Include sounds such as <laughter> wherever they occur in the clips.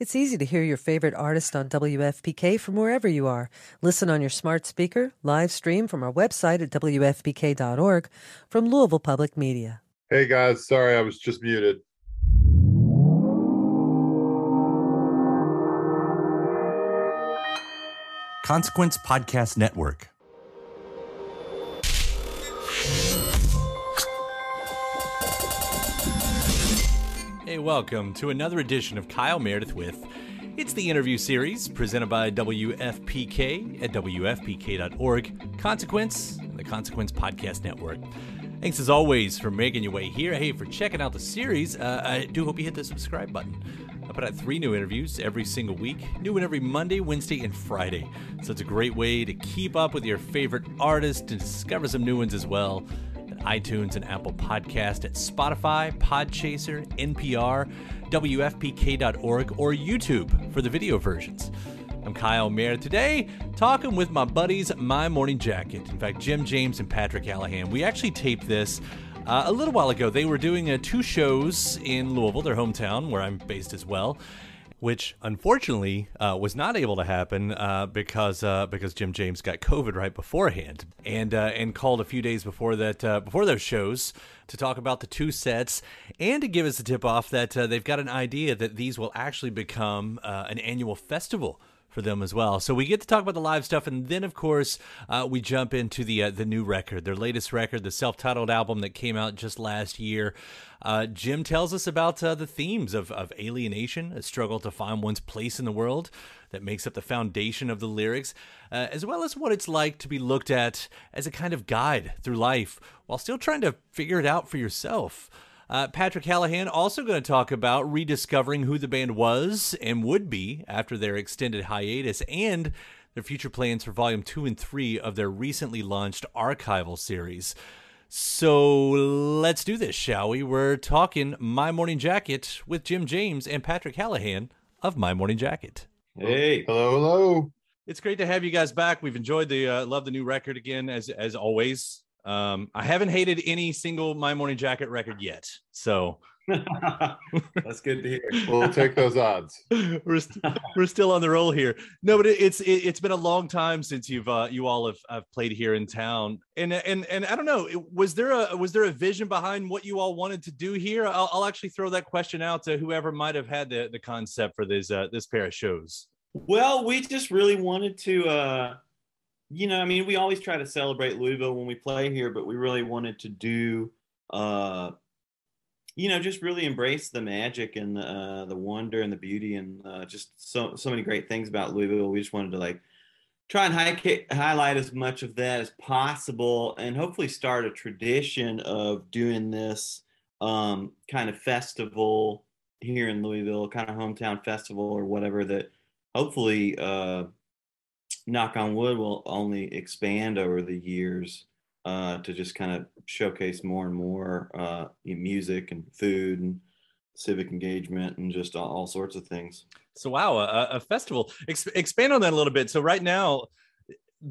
It's easy to hear your favorite artist on WFPK from wherever you are. Listen on your smart speaker, live stream from our website at WFPK.org from Louisville Public Media. Hey guys, sorry I was just muted. Consequence Podcast Network. Hey, welcome to another edition of Kyle Meredith with. It's the interview series presented by WFPK at WFPK.org, Consequence, and the Consequence Podcast Network. Thanks as always for making your way here. Hey, for checking out the series, uh, I do hope you hit the subscribe button. I put out three new interviews every single week, new one every Monday, Wednesday, and Friday. So it's a great way to keep up with your favorite artists and discover some new ones as well iTunes and Apple Podcast, at Spotify, Podchaser, NPR, WFPK.org, or YouTube for the video versions. I'm Kyle Meredith today, talking with my buddies, My Morning Jacket. In fact, Jim James and Patrick Hallahan. We actually taped this uh, a little while ago. They were doing uh, two shows in Louisville, their hometown, where I'm based as well which unfortunately uh, was not able to happen uh, because uh, because Jim James got COVID right beforehand, and uh, and called a few days before that uh, before those shows to talk about the two sets and to give us a tip off that uh, they've got an idea that these will actually become an annual festival for them as well. So we get to talk about the live stuff, and then of course uh, we jump into the uh, the new record, their latest record, the self titled album that came out just last year. Uh, Jim tells us about uh, the themes of, of alienation, a struggle to find one's place in the world that makes up the foundation of the lyrics, uh, as well as what it's like to be looked at as a kind of guide through life while still trying to figure it out for yourself. Uh, Patrick Hallahan also going to talk about rediscovering who the band was and would be after their extended hiatus and their future plans for volume two and three of their recently launched archival series. So let's do this, shall we? We're talking My Morning Jacket with Jim James and Patrick Hallahan of My Morning Jacket. Hey, hello, hello. It's great to have you guys back. We've enjoyed the uh, love the new record again as as always. Um, I haven't hated any single My Morning Jacket record yet, so <laughs> that's good to hear. We'll take those odds. <laughs> we're st- we're still on the roll here. No, but it, it's it, has been a long time since you've uh, you all have, have played here in town, and and and I don't know, was there a was there a vision behind what you all wanted to do here? I'll, I'll actually throw that question out to whoever might have had the the concept for this uh, this pair of shows. Well, we just really wanted to. Uh you know, I mean, we always try to celebrate Louisville when we play here, but we really wanted to do, uh, you know, just really embrace the magic and the, uh, the wonder and the beauty and uh, just so so many great things about Louisville. We just wanted to like try and high, highlight as much of that as possible, and hopefully start a tradition of doing this um, kind of festival here in Louisville, kind of hometown festival or whatever that hopefully uh, knock on wood, will only expand over the years uh, to just kind of showcase more and more uh, music and food and civic engagement and just all, all sorts of things. So, wow, a, a festival. Ex- expand on that a little bit. So, right now,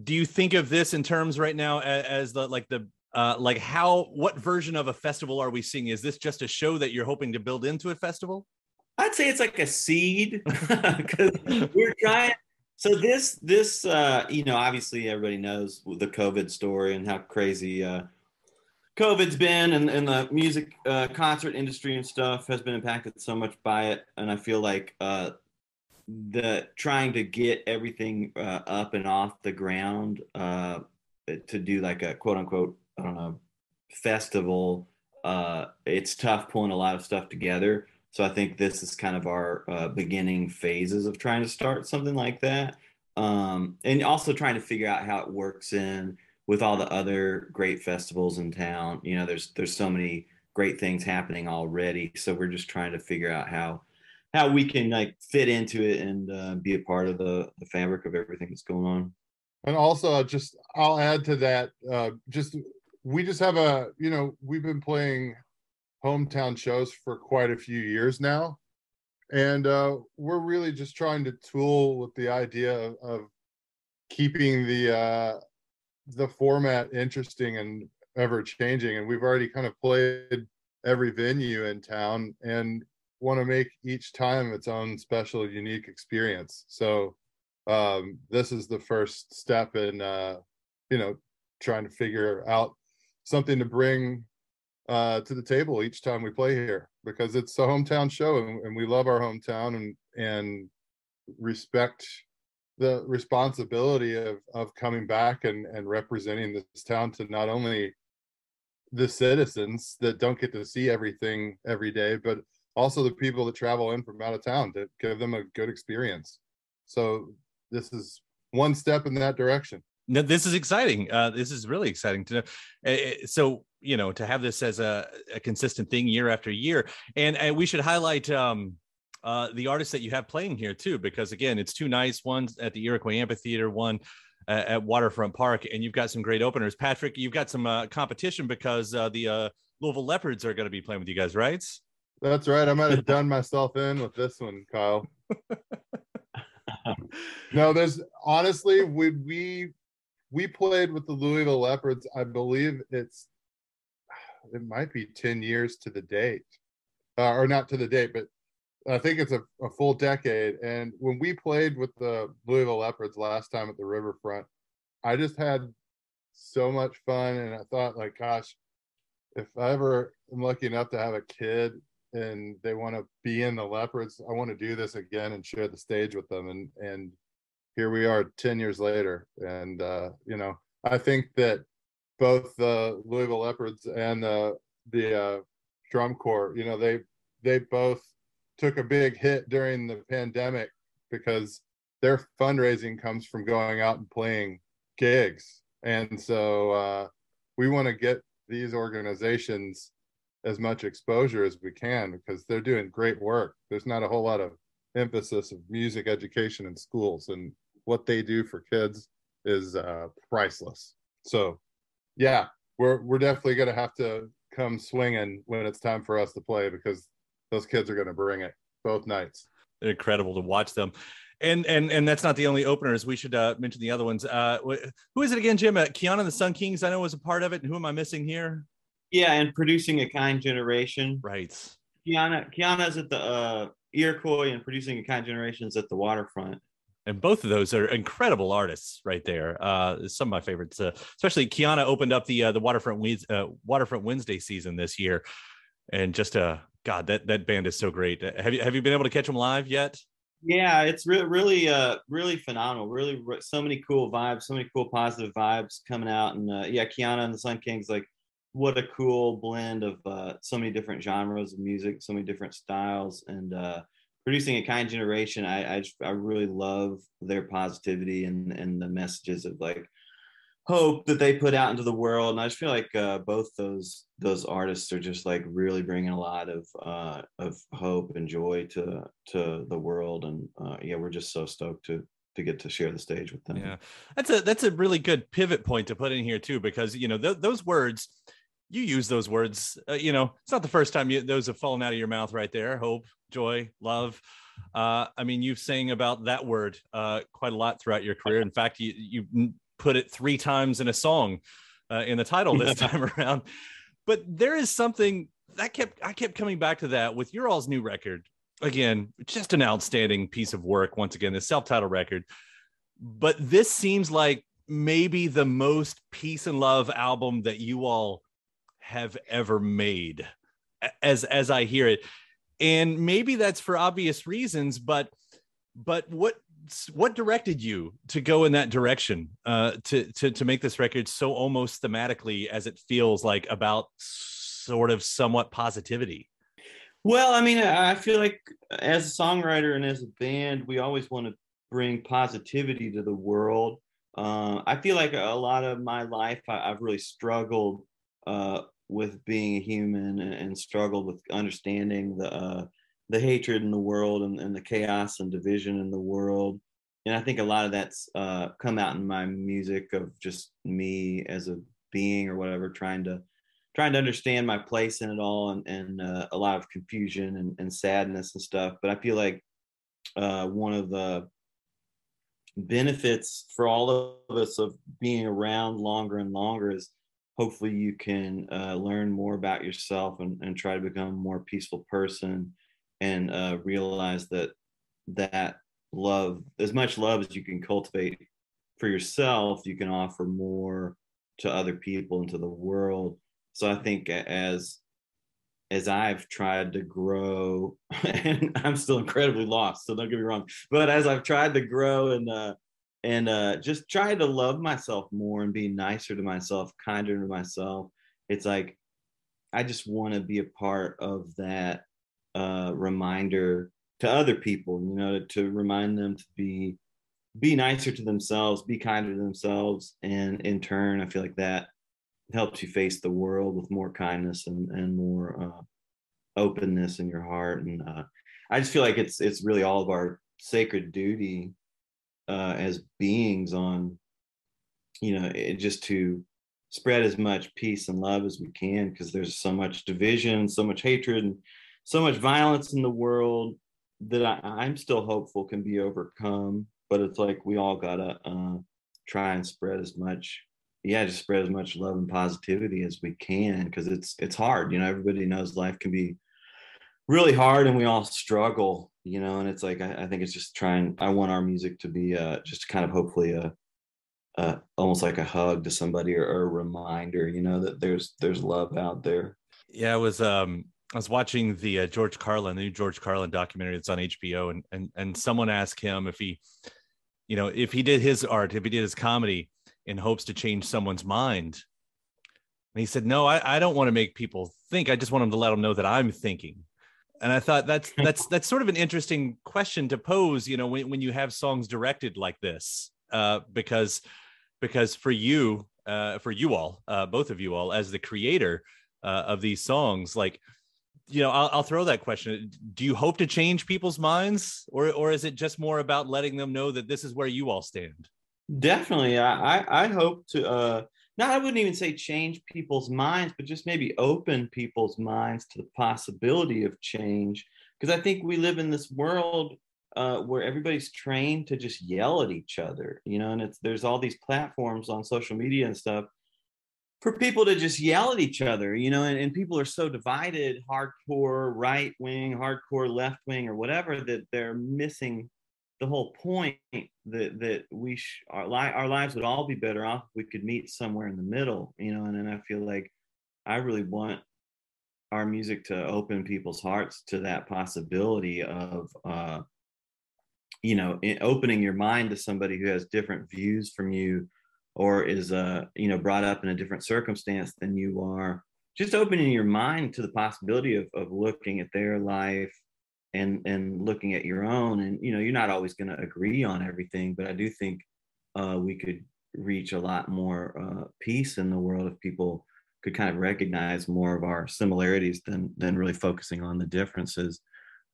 do you think of this in terms right now as, as the like the uh, like how what version of a festival are we seeing? Is this just a show that you're hoping to build into a festival? I'd say it's like a seed <laughs> because we're trying so this this uh, you know obviously everybody knows the COVID story and how crazy uh, COVID's been and, and the music uh, concert industry and stuff has been impacted so much by it. And I feel like uh, the trying to get everything uh, up and off the ground uh, to do like a quote unquote I don't know festival. Uh, it's tough pulling a lot of stuff together. So I think this is kind of our uh, beginning phases of trying to start something like that, um, and also trying to figure out how it works in with all the other great festivals in town. You know, there's there's so many great things happening already. So we're just trying to figure out how how we can like fit into it and uh, be a part of the the fabric of everything that's going on. And also, uh, just I'll add to that. Uh, just we just have a you know we've been playing hometown shows for quite a few years now, and uh, we're really just trying to tool with the idea of, of keeping the uh, the format interesting and ever changing. And we've already kind of played every venue in town and want to make each time its own special, unique experience. So um, this is the first step in uh, you know trying to figure out something to bring uh, to the table each time we play here because it's a hometown show and, and we love our hometown and and respect the responsibility of of coming back and and representing this town to not only the citizens that don't get to see everything every day but also the people that travel in from out of town to give them a good experience. So this is one step in that direction no, this is exciting. Uh, this is really exciting to know. Uh, so, you know, to have this as a, a consistent thing year after year, and, and we should highlight um, uh, the artists that you have playing here too, because again, it's two nice ones at the Iroquois Amphitheater, one uh, at Waterfront Park, and you've got some great openers. Patrick, you've got some uh, competition because uh, the uh, Louisville Leopards are going to be playing with you guys, right? That's right. I might have <laughs> done myself in with this one, Kyle. <laughs> no, there's honestly, we we we played with the Louisville Leopards. I believe it's it might be 10 years to the date. Uh, or not to the date, but I think it's a, a full decade. And when we played with the Louisville Leopards last time at the Riverfront, I just had so much fun. And I thought, like, gosh, if I ever am lucky enough to have a kid and they want to be in the Leopards, I want to do this again and share the stage with them. And and here we are 10 years later. And uh, you know, I think that both the Louisville Leopards and the the uh, drum corps, you know, they they both took a big hit during the pandemic because their fundraising comes from going out and playing gigs. And so uh, we want to get these organizations as much exposure as we can because they're doing great work. There's not a whole lot of emphasis of music education in schools, and what they do for kids is uh, priceless. So, yeah, we're we're definitely going to have to come swinging when it's time for us to play because those kids are going to bring it both nights. Incredible to watch them. And and and that's not the only openers. We should uh, mention the other ones. Uh, who is it again, Jim? Uh, Kiana and the Sun Kings. I know was a part of it. And who am I missing here? Yeah, and producing a kind generation. Right. Kiana Kiana's at the uh, Iroquois and producing a kind generation is at the waterfront and both of those are incredible artists right there. Uh, some of my favorites, uh, especially Kiana opened up the uh, the waterfront uh, waterfront Wednesday season this year, and just uh, God, that that band is so great. Uh, have you have you been able to catch them live yet? Yeah, it's really really uh really phenomenal. Really, so many cool vibes, so many cool positive vibes coming out, and uh, yeah, Kiana and the Sun Kings, like what a cool blend of so many different genres of music, so many different styles, and producing a kind generation i I, just, I really love their positivity and and the messages of like hope that they put out into the world. And i just feel like uh, both those those artists are just like really bringing a lot of uh, of hope and joy to to the world. And uh, yeah we're just so stoked to to get to share the stage with them. Yeah. That's a that's a really good pivot point to put in here too because you know th- those words you use those words. Uh, you know, it's not the first time you, those have fallen out of your mouth right there. Hope, joy, love. Uh, I mean, you've saying about that word uh, quite a lot throughout your career. In fact, you you put it three times in a song uh, in the title this <laughs> time around. But there is something that kept I kept coming back to that with your all's new record. Again, just an outstanding piece of work. Once again, the self-titled record. But this seems like maybe the most peace and love album that you all have ever made as as I hear it. And maybe that's for obvious reasons, but but what what directed you to go in that direction uh, to to to make this record so almost thematically as it feels like about sort of somewhat positivity? Well, I mean, I feel like as a songwriter and as a band, we always want to bring positivity to the world. Uh, I feel like a lot of my life, I, have really struggled uh, with being a human and, and, struggled with understanding the uh, the hatred in the world and, and, the chaos and division in the world. And I think a lot of that's uh, come out in my music of just me as a being or whatever, trying to trying to understand my place in it all and, and uh, a lot of confusion and, and, sadness and stuff. But I feel like uh, one of the benefits for all of us of being around longer and longer is hopefully you can uh, learn more about yourself and, and, try to become a more peaceful person and uh, realize that that love as much love as you can cultivate for yourself you can offer more to other people and to the world. So i think as as i've tried to grow <laughs> and i'm still incredibly lost so don't get me wrong but as i've tried to grow and uh and uh just try to love myself more and be nicer to myself kinder to myself. It's like i just want to be a part of that uh reminder to other people you know to, to remind them to be be nicer to themselves be kinder to themselves and in turn i feel like that helps you face the world with more kindness and and more uh, openness in your heart. And uh, i just feel like it's it's really all of our sacred duty uh, as beings on you know it, just to spread as much peace and love as we can because there's so much division so much hatred and so much violence in the world that I, am still hopeful can be overcome. But it's like we all gotta uh, try and spread as much, yeah, just spread as much love and positivity as we can because it's it's hard. You know, everybody knows life can be really hard, and we all struggle. You know, and it's like I, I think it's just trying. I want our music to be uh, just kind of hopefully a, a almost like a hug to somebody or, or a reminder. You know that there's there's love out there. Yeah, it was um I was watching the uh, George Carlin, the new George Carlin documentary that's on HBO, and and and someone asked him if he, you know, if he did his art, if he did his comedy in hopes to change someone's mind, and he said, "No, I, I don't want to make people think. I just want them to let them know that I'm thinking." And I thought that's <laughs> that's that's sort of an interesting question to pose, you know, when when you have songs directed like this, uh, because because for you, uh, for you all, uh, both of you all, as the creator uh, of these songs, like you know, I'll, I'll, throw that question. Do you hope to change people's minds, or or is it just more about letting them know that this is where you all stand? Definitely, I I, hope to. uh not I wouldn't even say change people's minds, but just maybe open people's minds to the possibility of change. Because I think we live in this world uh, where everybody's trained to just yell at each other, you know, and it's there's all these platforms on social media and stuff for people to just yell at each other, you know, and, and people are so divided, hardcore right wing, hardcore left wing, or whatever, that they're missing the whole point that that we sh- our, li- our lives would all be better off if we could meet somewhere in the middle, you know. And then I feel like I really want our music to open people's hearts to that possibility of, uh, you know, opening your mind to somebody who has different views from you or is uh you know brought up in a different circumstance than you are just opening your mind to the possibility of, of looking at their life and and looking at your own and you know you're not always going to agree on everything but i do think uh, we could reach a lot more uh, peace in the world if people could kind of recognize more of our similarities than than really focusing on the differences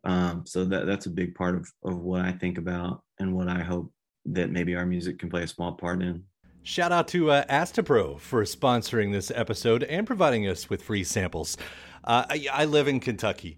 um, so that that's a big part of, of what i think about and what i hope that maybe our music can play a small part in Shout out to uh, Astepro for sponsoring this episode and providing us with free samples. Uh, I, I live in Kentucky,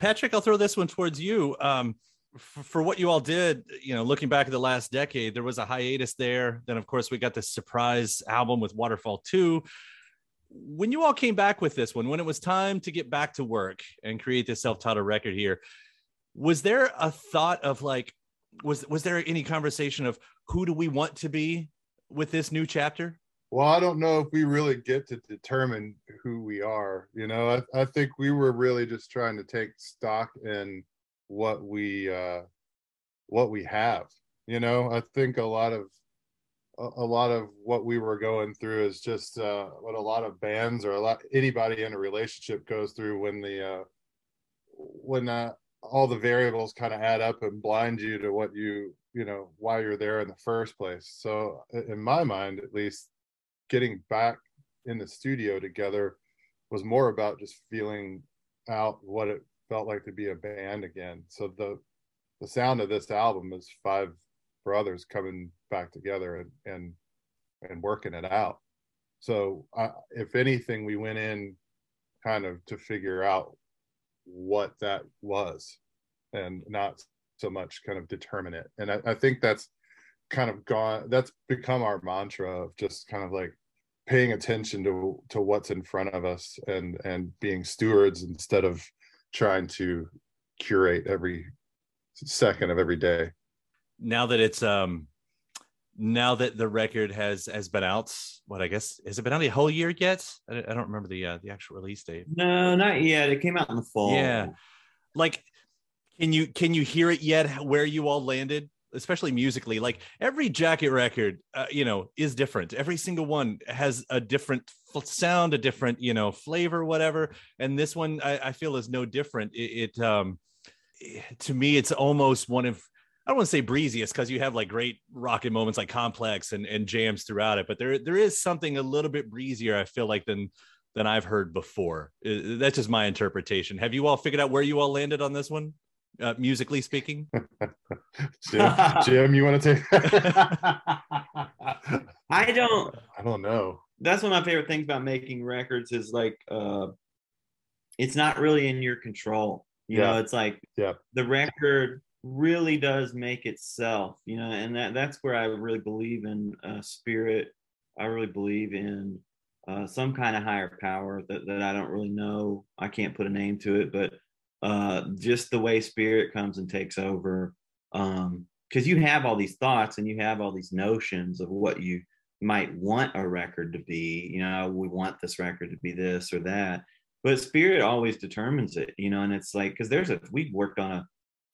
Patrick, I'll throw this one towards you. Um, for, what you all did, you know, looking back at the last decade, there was a hiatus there. Then, of course, we got this surprise album with Waterfall 2. When you all came back with this one, when it was time to get back to work and create this self-titled record here, was there a thought of like, was was there any conversation of who do we want to be with this new chapter? Well i don't know if we really get to determine who we are you know? I, I think we were really just trying to take stock in what we uh what we have you know? I think a lot of a, lot of what we were going through is just uh what a lot of bands or a lot anybody in a relationship goes through when the uh when uh all the variables kind of add up and blind you to what you you know why you're there in the first place. So in my mind at least getting back in the studio together was more about just feeling out what it felt like to be a band again. So the the sound of this album is five brothers coming back together and and and working it out. So uh, if anything, we went in kind of to figure out what that was, and not so much kind of determine it. And I, I think that's kind of gone that's become our mantra of just kind of like paying attention to to what's in front of us and and being stewards instead of trying to curate every second of every day. Now that it's um now that the record has has been out what i guess has it been out a whole year yet? I, I don't remember the uh, the actual release date. No not yet. It came out in the fall. Yeah. Like can you can you hear it yet where you all landed especially musically like every jacket record uh, you know is different every single one has a different sound a different you know flavor whatever and this one i, I feel is no different it, it um to me it's almost one of I don't want to say breeziest because you have like great rocking moments like complex and, and jams throughout it, but there there is something a little bit breezier. I feel like than than I've heard before. That's just my interpretation. Have you all figured out where you all landed on this one? Uh, musically speaking? <laughs> Jim, Jim, you want to take? <laughs> I don't. I don't know. That's one of my favorite things about making records is like, uh, it's not really in your control. You yeah. know, it's like yeah. the record really does make itself. You know, and that that's where I really believe in uh, spirit. I really believe in uh, some kind of higher power that, that I don't really know. I can't put a name to it, but uh, just the way spirit comes and takes over. Um, because you have all these thoughts and you have all these notions of what you might want a record to be. You know, we want this record to be this or that. but spirit always determines it, you know. And it's like because there's a we've worked on a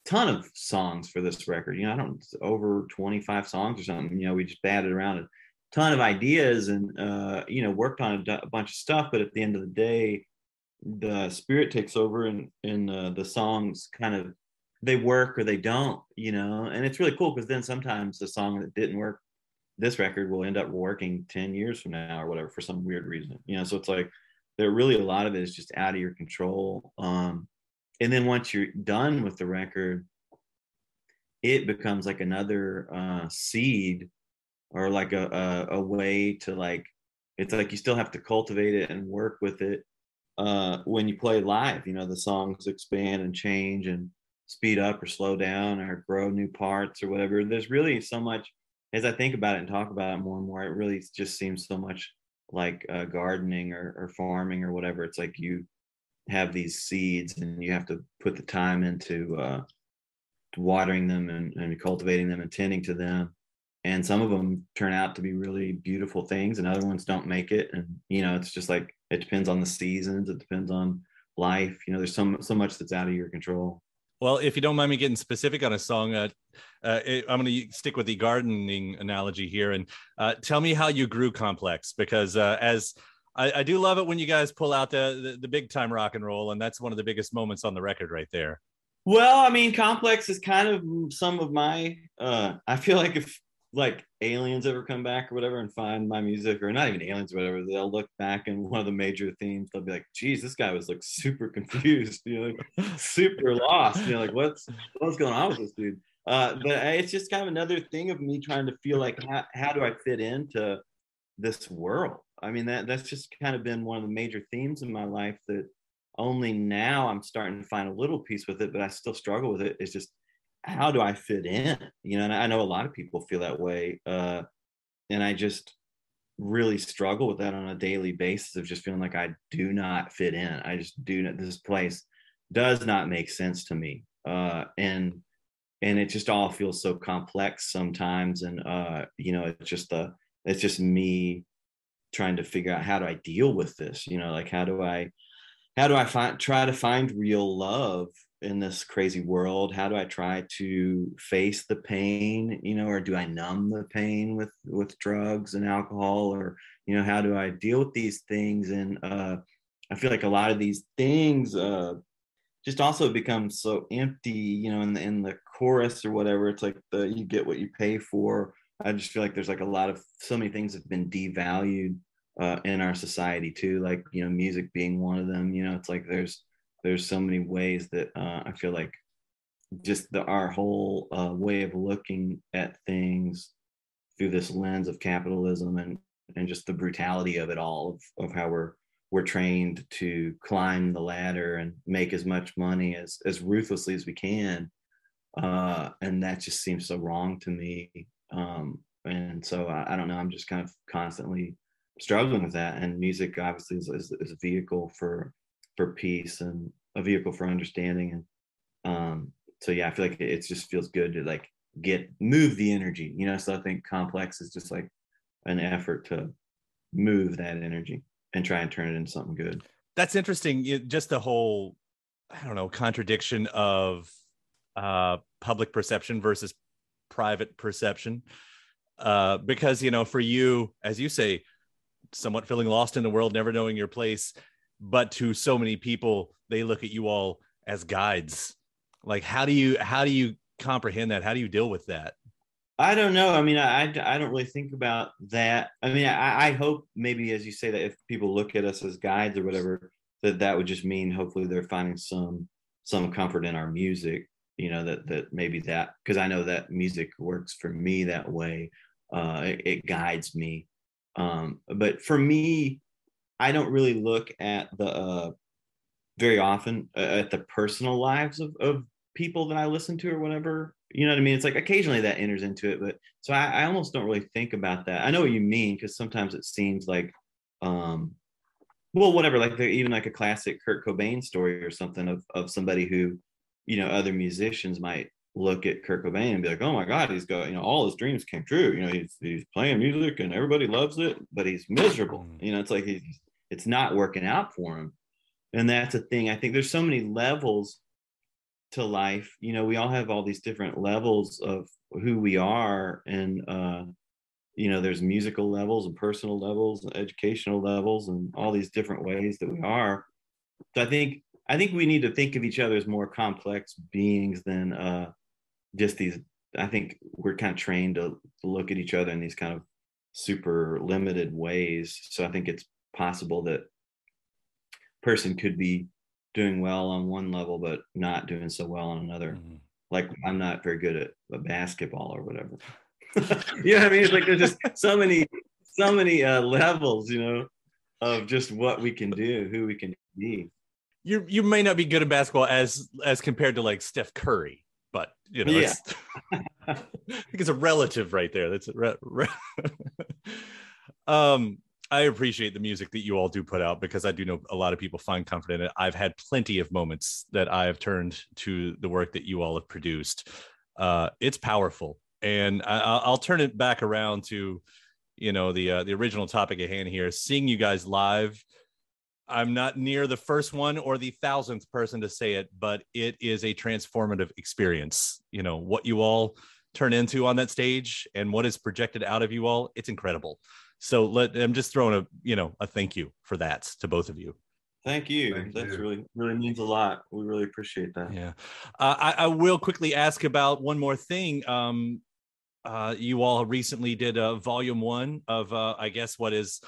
ton of songs for this record. You know, I don't over 25 songs or something. You know, we just batted around a ton of ideas and uh, you know worked on a, bunch of stuff. But at the end of the day, the spirit takes over and and uh, the songs kind of they work or they don't. You know, and it's really cool because then sometimes the song that didn't work this record will end up working 10 years from now or whatever for some weird reason. You know, so it's like there really a lot of it is just out of your control. Um, and then once you're done with the record it becomes like another uh, seed or like a, a, a way to like it's like you still have to cultivate it and work with it uh, when you play live you know the songs expand and change and speed up or slow down or grow new parts or whatever. There's really so much as i think about it and talk about it more and more it really just seems so much like uh, gardening or, or farming or whatever. It's like you have these seeds and you have to put the time into uh, watering them and, and cultivating them and tending to them. And some of them turn out to be really beautiful things and other ones don't make it. And you know it's just like it depends on the seasons it depends on life you know there's so, so much that's out of your control well if you don't mind me getting specific on a song uh, uh, i'm going to stick with the gardening analogy here and uh, tell me how you grew complex because uh, as I, I, do love it when you guys pull out the, the, the big time rock and roll, and that's one of the biggest moments on the record right there. Well, I mean, complex is kind of some of my. uh I feel like if like aliens ever come back or whatever and find my music, or not even aliens or whatever, they'll look back and one of the major themes, they'll be like, "Geez, this guy was like super <laughs> confused, you know, like, super lost, you know, like what's what's going on with this dude." Uh, but it's just kind of another thing of me trying to feel like how, how do I fit into this world? I mean, that that's just kind of been one of the major themes in my life that only now I'm starting to find a little peace with it, but I still struggle with it. It's just how do I fit in? You know, and I know a lot of people feel that way. Uh, and I just really struggle with that on a daily basis of just feeling like I do not fit in. I just do not, this place does not make sense to me. Uh, and, and it just all feels so complex sometimes. And, uh, you know, it's just the, it's just me trying to figure out how do I deal with this? You know, like how do I how do I find try to find real love in this crazy world? How do I try to face the pain, you know, or do I numb the pain with with drugs and alcohol or you know, how do I deal with these things and uh I feel like a lot of these things uh just also become so empty, you know, in the in the chorus or whatever. It's like the you get what you pay for. I just feel like there's like a lot of so many things have been devalued uh, in our society too like you know music being one of them you know it's like there's there's so many ways that uh, i feel like just the our whole uh, way of looking at things through this lens of capitalism and and just the brutality of it all of, of how we're we're trained to climb the ladder and make as much money as as ruthlessly as we can uh, and that just seems so wrong to me. Um, and so I, I, don't know i'm just kind of constantly struggling with that. And music obviously is, is, is, a vehicle for for peace and a vehicle for understanding. And um so yeah i feel like it, just feels good to like get move the energy you know? So i think complex is just like an effort to move that energy and try and turn it into something good. That's interesting. Just the whole i don't know contradiction of uh public perception versus private perception. Uh because you know for you as you say somewhat feeling lost in the world, never knowing your place. But to so many people, they look at you all as guides. Like, how do you how do you comprehend that? How do you deal with that? I don't know. I mean, I, I don't really think about that. I mean, I, I hope maybe, as you say, that if people look at us as guides or whatever, that that would just mean hopefully they're finding some some comfort in our music. You know that that maybe that because I know that music works for me that way. Uh, it, it guides me um, but for me, I don't really look at the uh, very often uh, at the personal lives of, of people that I listen to or whatever. You know what I mean? It's like occasionally that enters into it, but so I, I almost don't really think about that. I know what you mean because sometimes it seems like, um, well, whatever, like even like a classic Kurt Cobain story or something of of somebody who, you know, other musicians might look at Kurt Cobain and be like, oh my God, he's got, you know, all his dreams came true. You know, he's he's playing music and everybody loves it, but he's miserable. Mm. You know, it's like he's it's not working out for him. and that's a thing. I think there's so many levels to life. You know, we all have all these different levels of who we are, and uh, you know, there's musical levels and personal levels and educational levels and all these different ways that we are. So I think I think we need to think of each other as more complex beings than uh, just these. I think we're kind of trained to, to look at each other in these kind of super limited ways. So I think it's possible that person could be doing well on one level but not doing so well on another. Mm-hmm. Like I'm not very good at, basketball or whatever. <laughs> <laughs> you know what I mean? It's like there's just so many, so many uh, levels, you know, of just what we can do, who we can be. You you may not be good at basketball as as compared to like Steph Curry, but you know, yeah. <laughs> I think it's a relative right there. That's a re- re- um. I appreciate the music that you all do put out because I do know a lot of people find comfort in it. I've had plenty of moments that I have turned to the work that you all have produced. Uh, it's powerful and I, will turn it back around to you know the uh, the original topic at hand here seeing you guys live i'm not near the first one or the thousandth person to say it but it is a transformative experience you know what you all turn into on that stage and what is projected out of you all it's incredible so let i'm just throwing a you know a thank you for that to both of you Thank you. Thank That's you. really really means a lot. We really appreciate that. Yeah, uh, I, I, will quickly ask about one more thing. Um, uh, you all recently did a volume one of, uh, I guess, what is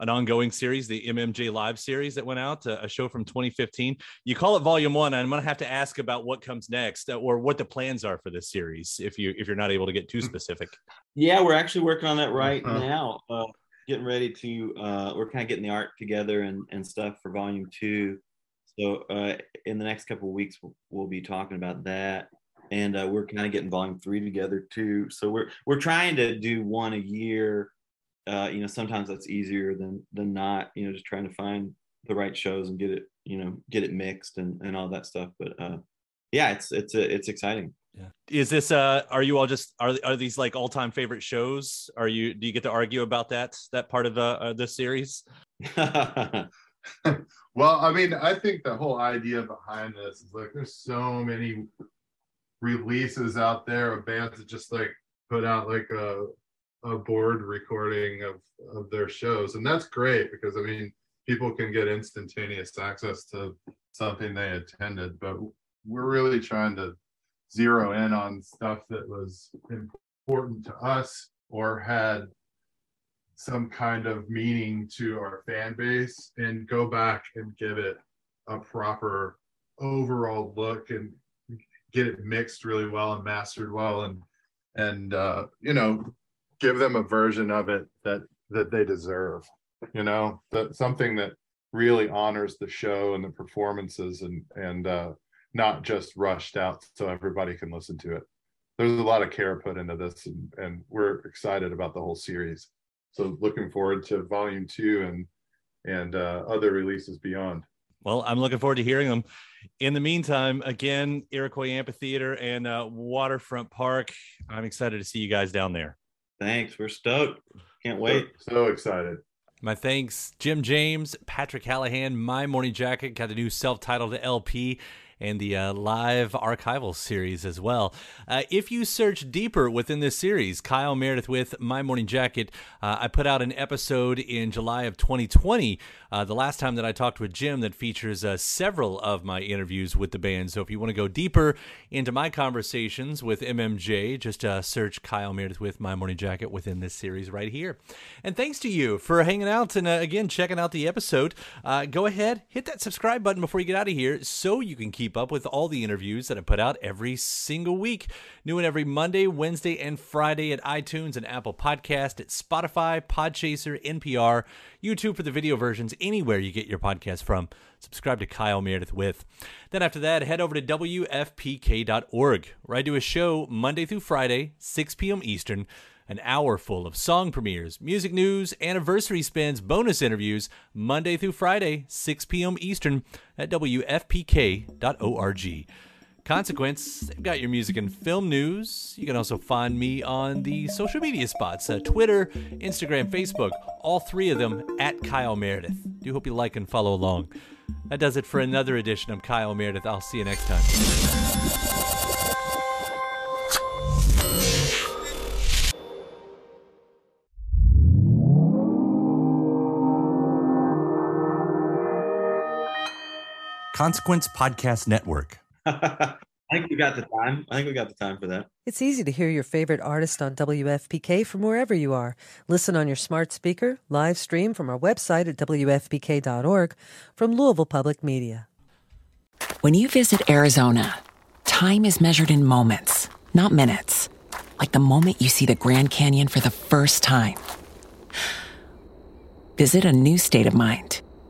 an ongoing series, the MMJ Live series that went out, a, show from 2015. You call it volume one. I'm going to have to ask about what comes next uh, or what the plans are for this series, if you if you're not able to get too hmm. specific. Yeah, we're actually working on that right uh-huh. now. Uh, getting ready to, uh, we're kind of getting the art together and, and stuff for volume two. So uh, in the next couple of weeks, we'll, we'll be talking about that and uh, we're kind of getting volume three together too. So we're we're trying to do one a year. Uh, you know, sometimes that's easier than than not. You know, just trying to find the right shows and get it you know get it mixed and and all that stuff. But uh, yeah, it's it's it's exciting. Yeah. Is this uh are you all just are are these like all-time favorite shows? Are you do you get to argue about that that part of uh, uh this series? <laughs> <laughs> well, I mean, I think the whole idea behind this is like there's so many releases out there of bands that just like put out like a a board recording of of their shows. And that's great because i mean people can get instantaneous access to something they attended but we're really trying to zero in on stuff that was important to us or had some kind of meaning to our fan base and go back and give it a proper overall look and get it mixed really well and mastered well. And and uh, you know give them a version of it that that they deserve you know that something that really honors the show and the performances and and uh, not just rushed out so everybody can listen to it there's a lot of care put into this and, and we're excited about the whole series so looking forward to volume two and and uh, other releases beyond well, I'm looking forward to hearing them. In the meantime, again, Iroquois Amphitheater and uh, Waterfront Park. I'm excited to see you guys down there. Thanks. We're stoked. Can't wait. So, so excited. My thanks, Jim James, Patrick Hallahan, My Morning Jacket got a new self titled LP and the uh, live archival series as well. Uh, if you search deeper within this series, Kyle Meredith with My Morning Jacket, uh, I put out an episode in July of 2020, uh, the last time that I talked with Jim, that features uh, several of my interviews with the band. So if you want to go deeper into my conversations with MMJ, just uh, search Kyle Meredith with My Morning Jacket within this series right here. And thanks to you for hanging out and again checking out the episode. go ahead, hit that subscribe button before you get out of here so you can keep keep up with all the interviews that I put out every single week. New and every Monday, Wednesday, and Friday at iTunes and Apple Podcast, at Spotify, Podchaser, NPR, YouTube for the video versions, anywhere you get your podcast from. Subscribe to Kyle Meredith with. Then after that, head over to WFPK.org, where I do a show Monday through Friday, 6 p.m. Eastern an hour full of song premieres, music news, anniversary spins, bonus interviews, Monday through Friday, 6 p.m. Eastern at WFPK.org. Consequence, they've got your music and film news. You can also find me on the social media spots uh, Twitter, Instagram, Facebook, all three of them at Kyle Meredith. Do hope you like and follow along. That does it for another edition of Kyle Meredith. I'll see you next time. Consequence Podcast Network. <laughs> I think we got the time. I think we got the time for that. It's easy to hear your favorite artist on WFPK from wherever you are. Listen on your smart speaker, live stream from our website at WFPK.org from Louisville Public Media. When you visit Arizona, time is measured in moments, not minutes. Like the moment you see the Grand Canyon for the first time. Visit a new state of mind.